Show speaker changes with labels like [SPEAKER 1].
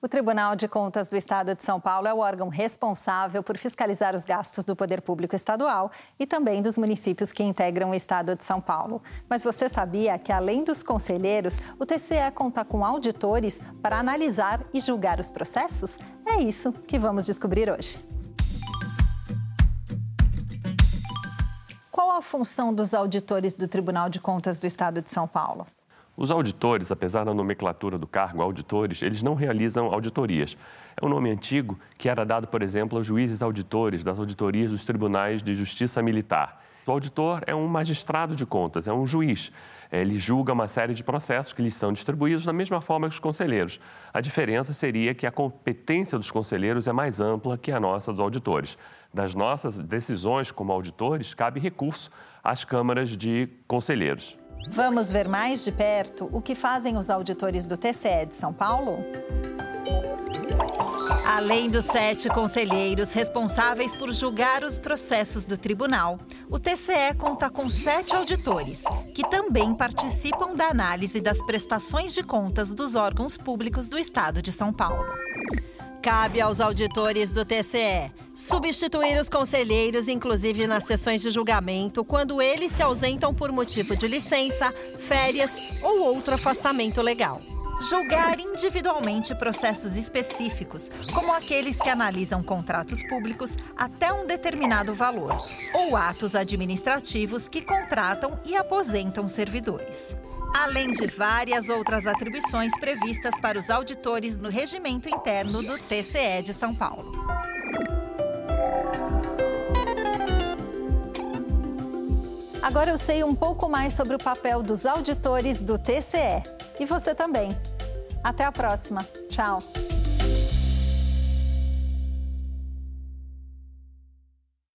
[SPEAKER 1] O Tribunal de Contas do Estado de São Paulo é o órgão responsável por fiscalizar os gastos do poder público estadual e também dos municípios que integram o Estado de São Paulo. Mas você sabia que, além dos conselheiros, o TCE conta com auditores para analisar e julgar os processos? É isso que vamos descobrir hoje. Qual a função dos auditores do Tribunal de Contas do Estado de São Paulo?
[SPEAKER 2] Os auditores, apesar da nomenclatura do cargo auditores, eles não realizam auditorias. É um nome antigo que era dado, por exemplo, aos juízes auditores das auditorias dos tribunais de justiça militar. O auditor é um magistrado de contas, é um juiz. Ele julga uma série de processos que lhes são distribuídos da mesma forma que os conselheiros. A diferença seria que a competência dos conselheiros é mais ampla que a nossa dos auditores. Das nossas decisões como auditores, cabe recurso às câmaras de conselheiros.
[SPEAKER 1] Vamos ver mais de perto o que fazem os auditores do TCE de São Paulo? Além dos sete conselheiros responsáveis por julgar os processos do tribunal, o TCE conta com sete auditores, que também participam da análise das prestações de contas dos órgãos públicos do Estado de São Paulo. Cabe aos auditores do TCE substituir os conselheiros, inclusive nas sessões de julgamento, quando eles se ausentam por motivo de licença, férias ou outro afastamento legal. Julgar individualmente processos específicos, como aqueles que analisam contratos públicos até um determinado valor, ou atos administrativos que contratam e aposentam servidores além de várias outras atribuições previstas para os auditores no regimento interno do TCE de São Paulo. Agora eu sei um pouco mais sobre o papel dos auditores do TCE. E você também. Até a próxima. Tchau.